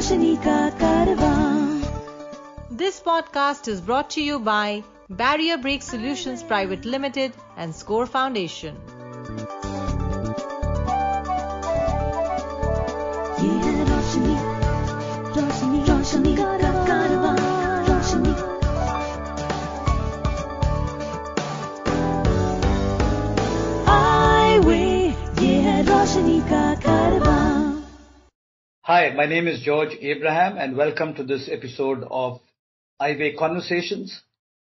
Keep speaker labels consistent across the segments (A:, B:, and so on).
A: रोशनी का कारवां
B: This podcast is brought to you by Barrier Break Solutions Private Limited and Score Foundation.
C: Hi, my name is George Abraham and welcome to this episode of Eyeway Conversations.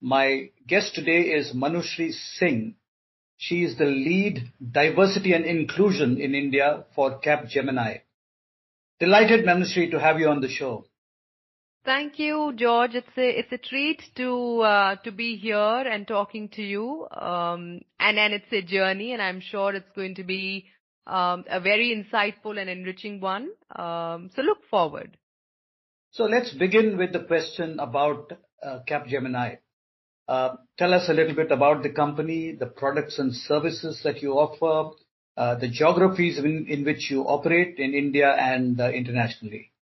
C: My guest today is Manushri Singh. She is the lead diversity and inclusion in India for Capgemini. Delighted, Manushri, to have you on the show.
D: Thank you, George. It's a it's a treat to uh, to be here and talking to you. Um, and and it's a journey, and I'm sure it's going to be a very insightful and enriching one. Um, so look forward.
C: So let's begin with the question about uh, Capgemini. Uh, tell us a little bit about the company, the products and services that you offer, uh, the geographies in, in which you operate in India and uh, internationally.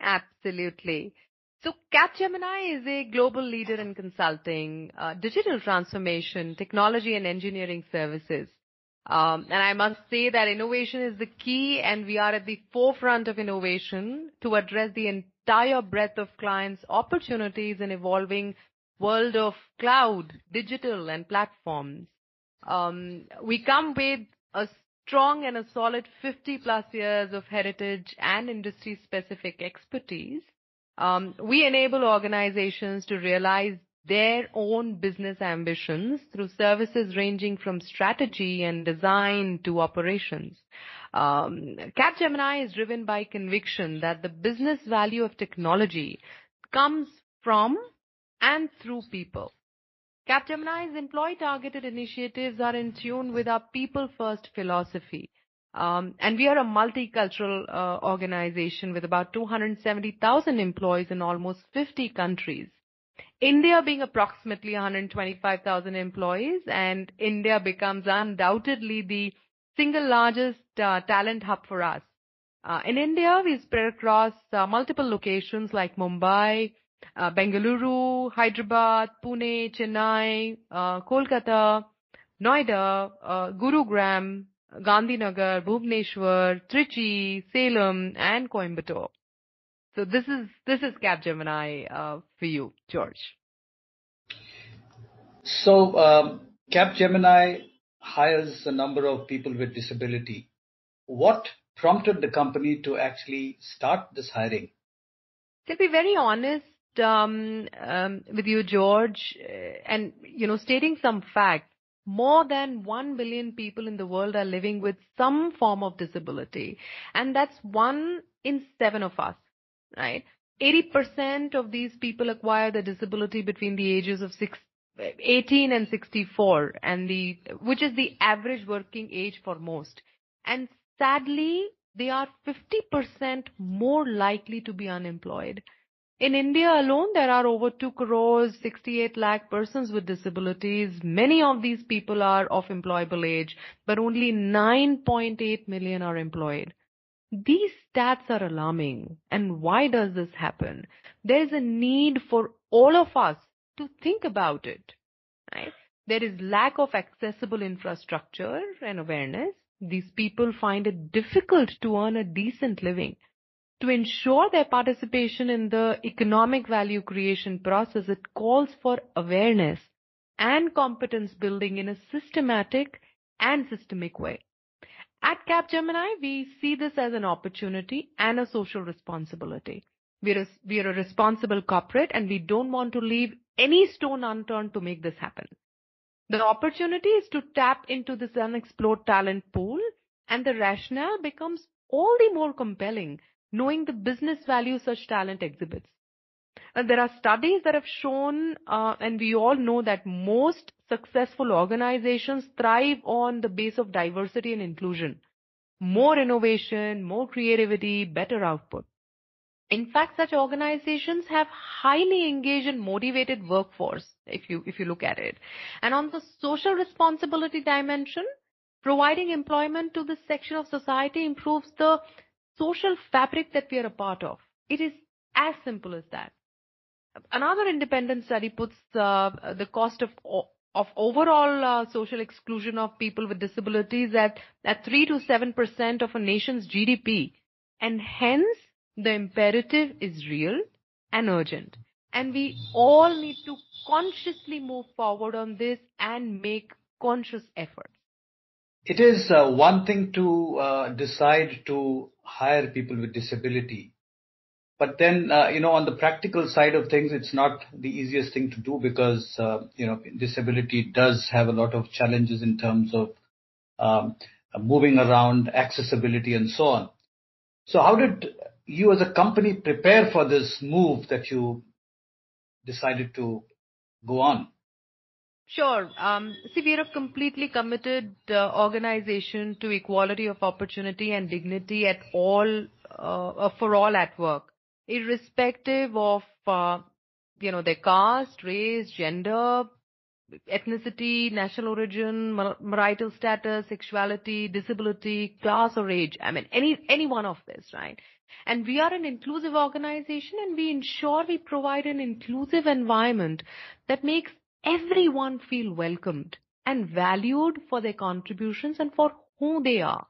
D: Absolutely. So Capgemini is a global leader in consulting, uh, digital transformation, technology and engineering services. Um, and I must say that innovation is the key and we are at the forefront of innovation to address the entire breadth of clients' opportunities in evolving world of cloud, digital and platforms. Um, we come with a strong and a solid 50 plus years of heritage and industry specific expertise. Um, we enable organizations to realize their own business ambitions through services ranging from strategy and design to operations. Um, Capgemini is driven by conviction that the business value of technology comes from and through people. Capgemini's employee targeted initiatives are in tune with our people first philosophy. Um, and we are a multicultural uh, organization with about 270,000 employees in almost 50 countries. India being approximately 125,000 employees and India becomes undoubtedly the single largest uh, talent hub for us. Uh, in India, we spread across uh, multiple locations like Mumbai, Bengaluru, Hyderabad, Pune, Chennai, Kolkata, Noida, Gurugram, Gandhinagar, Bhubaneswar, Trichy, Salem, and Coimbatore. So this is this is Capgemini uh, for you, George.
C: So, um, Capgemini hires a number of people with disability. What prompted the company to actually start this hiring?
D: To be very honest um, um, with you, George, uh, and you know, stating some facts, more than 1 billion people in the world are living with some form of disability, and that's one in seven of us, right? 80% of these people acquire the disability between the ages of six, 18 and 64, and the which is the average working age for most. And sadly, they are 50% more likely to be unemployed. In India alone, there are over 2 crores 68 lakh persons with disabilities. Many of these people are of employable age, but only 9.8 million are employed. These stats are alarming. And why does this happen? There is a need for all of us to think about it, right? There is lack of accessible infrastructure and awareness. These people find it difficult to earn a decent living. To ensure their participation in the economic value creation process, it calls for awareness and competence building in a systematic and systemic way. At Capgemini, we see this as an opportunity and a social responsibility. We're a, we're a responsible corporate and we don't want to leave any stone unturned to make this happen. The opportunity is to tap into this unexplored talent pool and the rationale becomes all the more compelling knowing the business value such talent exhibits. And there are studies that have shown, uh, and we all know that most successful organizations thrive on the base of diversity and inclusion. More innovation, more creativity, better output. In fact, such organizations have highly engaged and motivated workforce, if you, if you look at it. And on the social responsibility dimension, providing employment to this section of society improves the social fabric that we are a part of. It is as simple as that. Another independent study puts uh, the cost of of overall uh, social exclusion of people with disabilities at, 3 to 7% of a nation's GDP. And hence, the imperative is real and urgent. And we all need to consciously move forward on this and make conscious efforts.
C: It is uh, one thing to uh, decide to hire people with disability. But then, uh, you know, on the practical side of things, it's not the easiest thing to do because, uh, you know, disability does have a lot of challenges in terms of um, moving around, accessibility, and so on. So, how did you as a company prepare for this move that you decided to go on?
D: Sure. Um, see, we are a completely committed uh, organization to equality of opportunity and dignity at all, for all at work irrespective of uh, you know their caste, race, gender, ethnicity, national origin, marital status, sexuality, disability, class or age. I mean any any one of this, right? And we are an inclusive organization and we ensure we provide an inclusive environment that makes everyone feel welcomed and valued for their contributions and for who they are.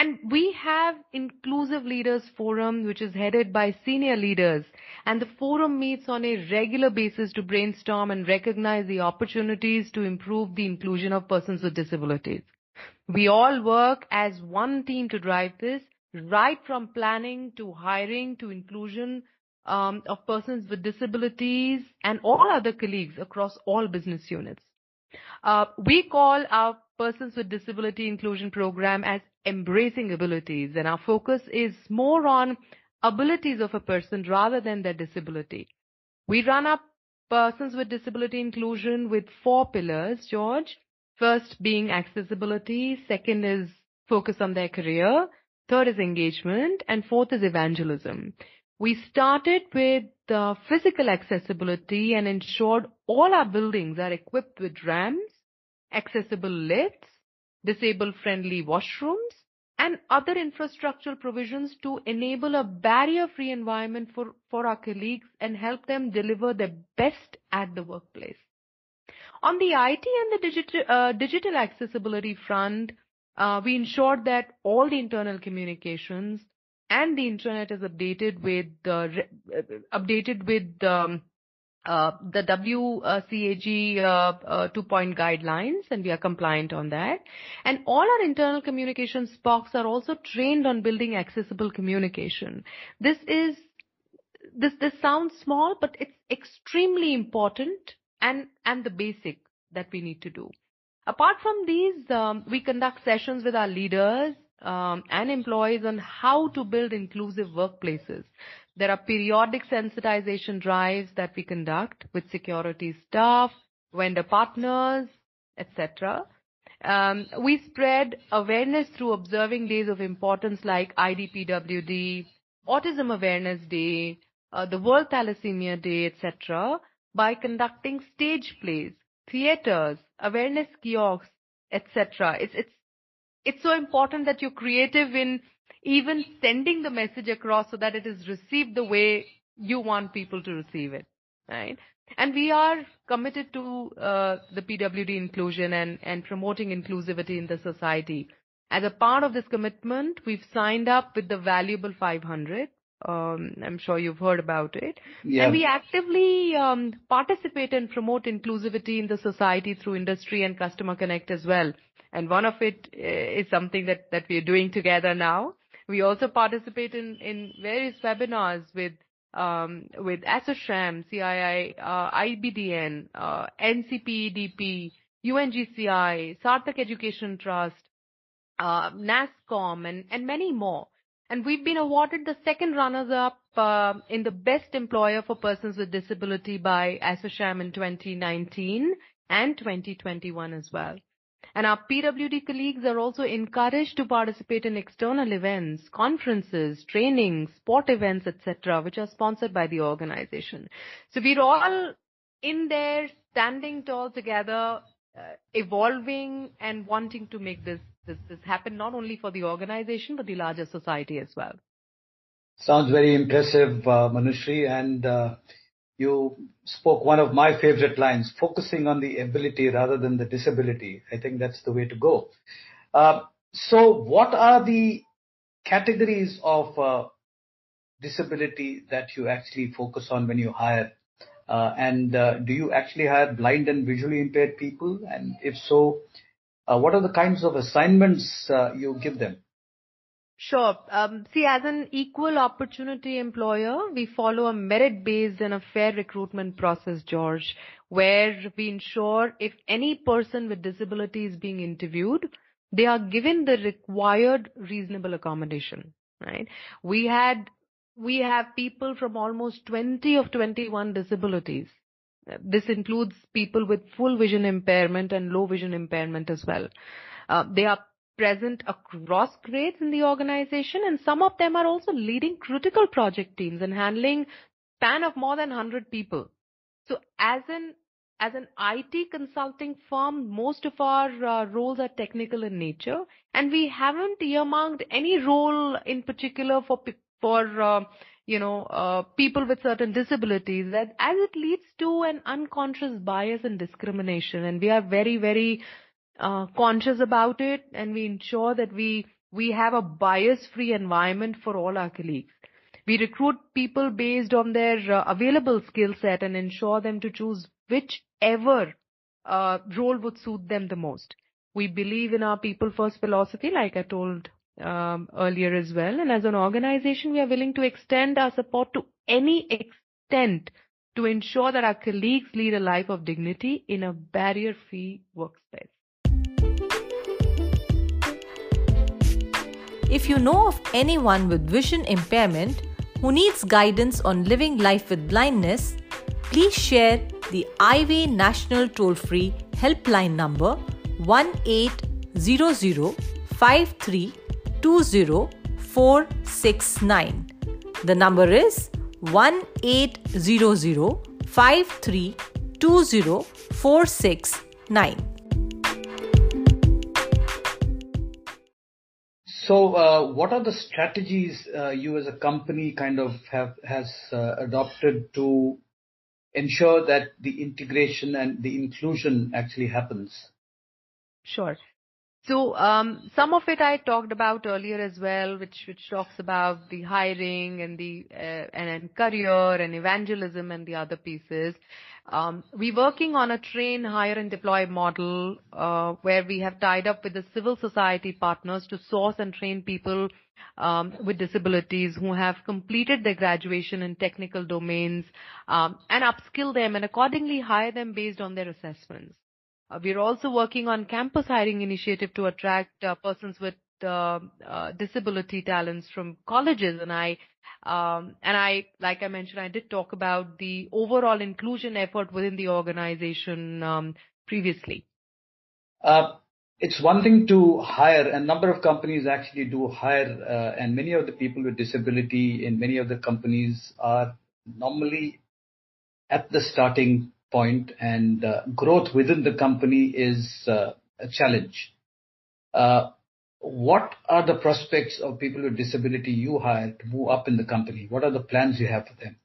D: And we have Inclusive Leaders Forum, which is headed by senior leaders. And the forum meets on a regular basis to brainstorm and recognize the opportunities to improve the inclusion of persons with disabilities. We all work as one team to drive this, right from planning to hiring to inclusion um, of persons with disabilities and all other colleagues across all business units. Uh, we call our Persons with Disability Inclusion Program as Embracing Abilities, and our focus is more on abilities of a person rather than their disability. We run up persons with disability inclusion with four pillars, George. First being accessibility, second is focus on their career, third is engagement, and fourth is evangelism. We started with uh, physical accessibility and ensured all our buildings are equipped with ramps, accessible lifts, disabled-friendly washrooms, and other infrastructural provisions to enable a barrier-free environment for, our colleagues and help them deliver their best at the workplace. On the IT and the digital, uh, digital accessibility front, uh, we ensured that all the internal communications and the internet is updated with the WCAG uh, uh, two-point guidelines, and we are compliant on that. And all our internal communications SPOCs are also trained on building accessible communication. This is this this sounds small, but it's extremely important and and the basic that we need to do. Apart from these, um, we conduct sessions with our leaders um, and employees on how to build inclusive workplaces. There are periodic sensitization drives that we conduct with security staff, vendor partners, etc. Um, we spread awareness through observing days of importance like IDPWD, Autism Awareness Day, uh, the World Thalassemia Day, etc. by conducting stage plays, theaters, awareness kiosks, etc. It's, so important that you're creative in even sending the message across so that it is received the way you want people to receive it, right? And we are committed to uh, the PWD inclusion and, and promoting inclusivity in the society. As a part of this commitment, we've signed up with the Valuable 500. Um, I'm sure you've heard about it. Yeah. And we actively um, participate and promote inclusivity in the society through industry and customer connect as well and one of it eh, something that, that we are doing together now. We also participate in, in various webinars with um, with ASSOCHAM, CII, uh, IBDN, uh, NCPEDP, UNGCI, Sarthak Education Trust, uh, NASSCOM, and, and many more. And we've been awarded the second runners-up uh, in the Best Employer for Persons with Disability by ASSOCHAM in 2019 and 2021 as well. And our PWD colleagues are also encouraged to participate in external events, conferences, trainings, sport events, etc., which are sponsored by the organization. So we're all in there, standing tall together, uh, evolving and wanting to make this, happen not only for the organization, but the larger society as well.
C: Sounds very impressive, uh, Manushree, and uh, you spoke one of my favorite lines, focusing on the ability rather than the disability. I think that's the way to go. Uh, so what are the categories of uh, disability that you actually focus on when you hire? Uh, and do you actually hire blind and visually impaired people? And if so, what are the kinds of assignments you give them?
D: Sure. Um, see, as an equal opportunity employer, we follow a merit-based and a fair recruitment process, George, where we ensure if any person with disability is being interviewed, they are given the required reasonable accommodation, right? We had, we have people from almost 20 of 21 disabilities. This includes people with full vision impairment and low vision impairment as well. Uh, they are present across grades in the organization and some of them are also leading critical project teams and handling span of more than 100 people. So as an as an IT consulting firm, most of our uh, roles are technical in nature, and we haven't earmarked any role in particular for for uh, you know uh, people with certain disabilities. As it leads to an unconscious bias and discrimination, and we are very very conscious about it, and we ensure that we we have a bias-free environment for all our colleagues. We recruit people based on their uh, available skill set and ensure them to choose whichever uh, role would suit them the most. We believe in our people first philosophy, like I told um, earlier as well. And as an organization, we are willing to extend our support to any extent to ensure that our colleagues lead a life of dignity in a barrier free workspace.
B: If you know of anyone with vision impairment who needs guidance on living life with blindness, please share the Eyeway National Toll Free Helpline number 1800 5320469. The number is 1800
C: 5320469. What are the strategies uh, you as a company kind of have has uh, adopted to ensure that the integration and the inclusion actually happens?
D: Sure. So um, some of it I talked about earlier as well, which which talks about the hiring and the uh, and, career and evangelism and the other pieces. Um, we're working on a train, hire and deploy model uh, where we have tied up with the civil society partners to source and train people um, with disabilities who have completed their graduation in technical domains um, and upskill them and accordingly hire them based on their assessments. Uh, we're also working on campus hiring initiative to attract uh, persons with uh, uh, disability talents from colleges and I um, and I, like I mentioned, I did talk about the overall inclusion effort within the organization um, previously.
C: It's one thing to hire. A number of companies actually do hire, and many of the people with disability in many of the companies are normally at the starting point, and uh, growth within the company is uh, a challenge. Uh, what are the prospects of people with disability you hire to move up in the company? What are the plans you have for them?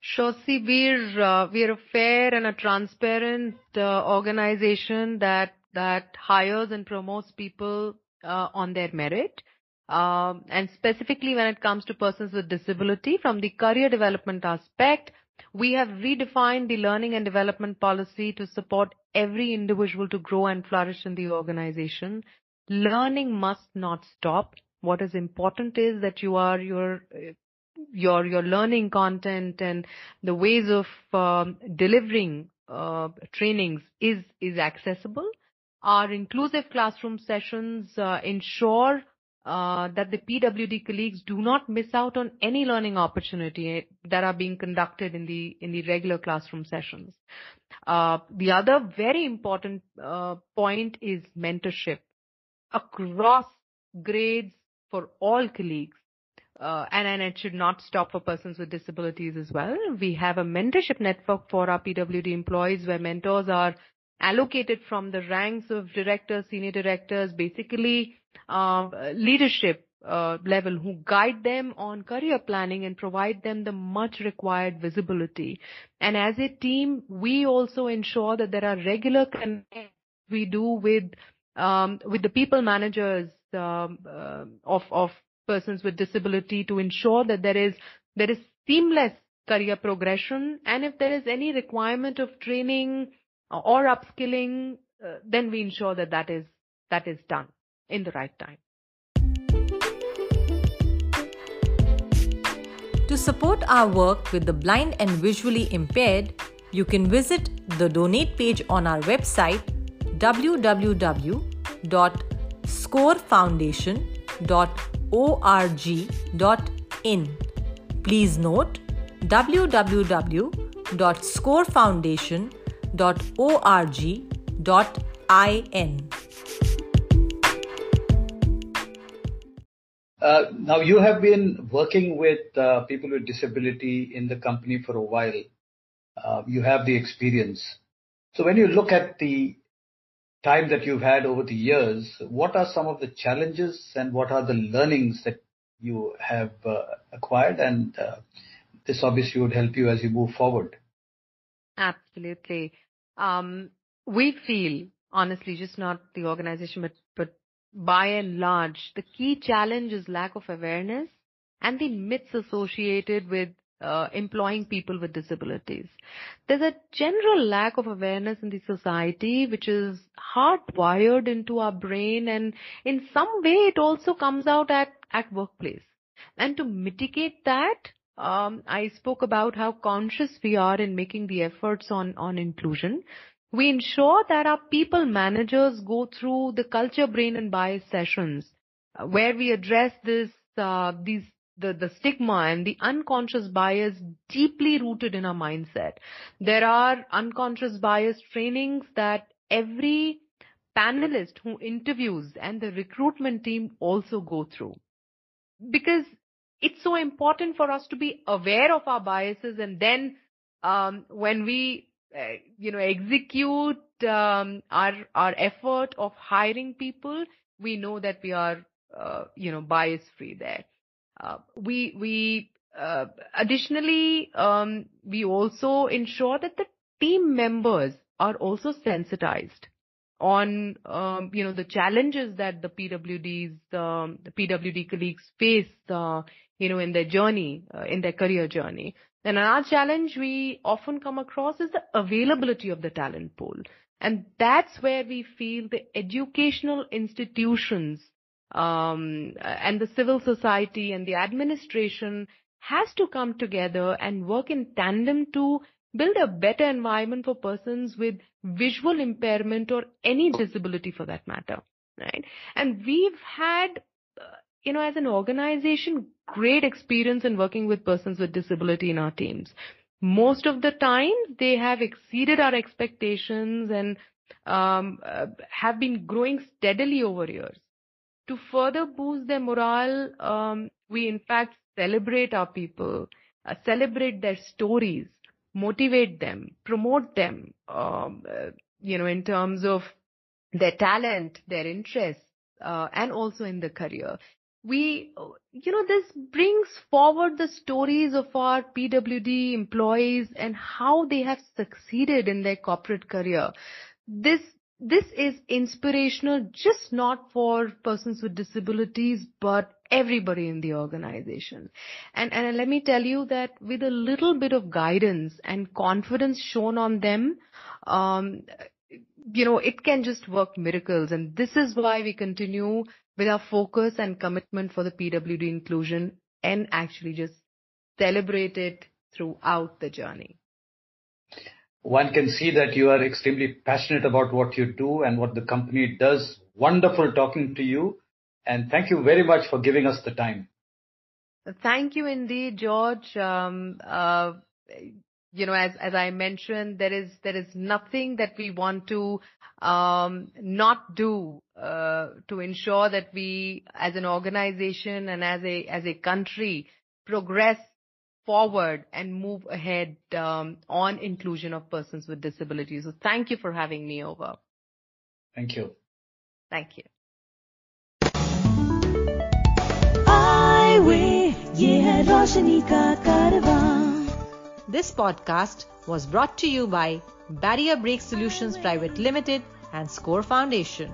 D: Sure. See, we're a fair and a transparent organization that hires and promotes people on their merit. Um, and specifically when it comes to persons with disability, from the career development aspect, we have redefined the learning and development policy to support every individual to grow and flourish in the organization learning must not stop. What is important is that you are your your your learning content and the ways of um, delivering uh, trainings is is accessible. Our inclusive classroom sessions uh, ensure that the PWD colleagues do not miss out on any learning opportunity that are being conducted in the in the regular classroom sessions. Uh, the other very important uh, point is mentorship across grades for all colleagues. Uh, it should not stop for persons with disabilities as well. We have a mentorship network for our PWD employees where mentors are allocated from the ranks of directors, senior directors, basically uh, leadership uh, level who guide them on career planning and provide them the much required visibility. And as a team, we also ensure that there are regular we do with um, with the people managers um, uh, of of persons with disability to ensure that there is there is seamless career progression and if there is any requirement of training or upskilling uh, then we ensure that that is that is done in the right time
B: To support our work with the blind and visually impaired, you can visit the donate page on our website www.scorefoundation.org.in. Please note www.scorefoundation.org.in.
C: Uh, now, you have been working with uh, people with disability in the company for a while. Uh, you have the experience. So when you look at the time that you've had over the years, what are some of the challenges and what are the learnings that you have uh, acquired? And uh, this obviously would help you as you move forward.
D: Absolutely. Um, we feel, honestly, just not the organization, but, but by and large, the key challenge is lack of awareness and the myths associated with uh, employing people with disabilities. There's a general lack of awareness in the society, which is hardwired into our brain, and in some way, it also comes out at at workplace. And to mitigate that, I spoke about how conscious we are in making the efforts on on inclusion. We ensure that our people managers go through the culture, brain, and bias sessions uh, where we address this uh, these the, the stigma and the unconscious bias deeply rooted in our mindset. There are unconscious bias trainings that every panelist who interviews and the recruitment team also go through. Because it's so important for us to be aware of our biases and then um, when we uh, you know execute um, our our effort of hiring people we know that we are uh, you know bias free there. Uh, we we uh, additionally um, we also ensure that the team members are also sensitized on um, you know the challenges that the PWDs um, the PWD colleagues face uh, you know in their journey uh, in their career journey. And our challenge we often come across is the availability of the talent pool. And that's where we feel the educational institutions um, and the civil society and the administration has to come together and work in tandem to build a better environment for persons with visual impairment or any disability for that matter right and we've had uh, you know as an organization great experience in working with persons with disability in our teams most of the time they have exceeded our expectations and um, uh, have been growing steadily over years to further boost their morale, um, we in fact celebrate our people, uh, celebrate their stories, motivate them, promote them, um, uh, you know, in terms of their talent, their interests, and also in the career. We, you know, this brings forward the stories of our PWD employees and how they have succeeded in their corporate career. This this is inspirational just not for persons with disabilities, but everybody in the organization. And, and let me tell you that with a little bit of guidance and confidence shown on them, um, you know, it can just work miracles. And this is why we continue with our focus and commitment for the PWD inclusion and actually just celebrate it throughout the journey
C: one can see that you are extremely passionate about what you do and what the company does. Wonderful talking to you. And thank you very much for giving us the time.
D: Thank you indeed, George. Um, uh, you know, as I mentioned, there is nothing that we want to um, not do uh, to ensure that we, as an organization and as a country, progress forward and move ahead um, on inclusion of persons with disabilities. Thank you for having me over.
C: Thank you.
D: Thank you.
A: I.
B: This podcast was brought to you by Barrier Break Solutions Private Limited and Score Foundation.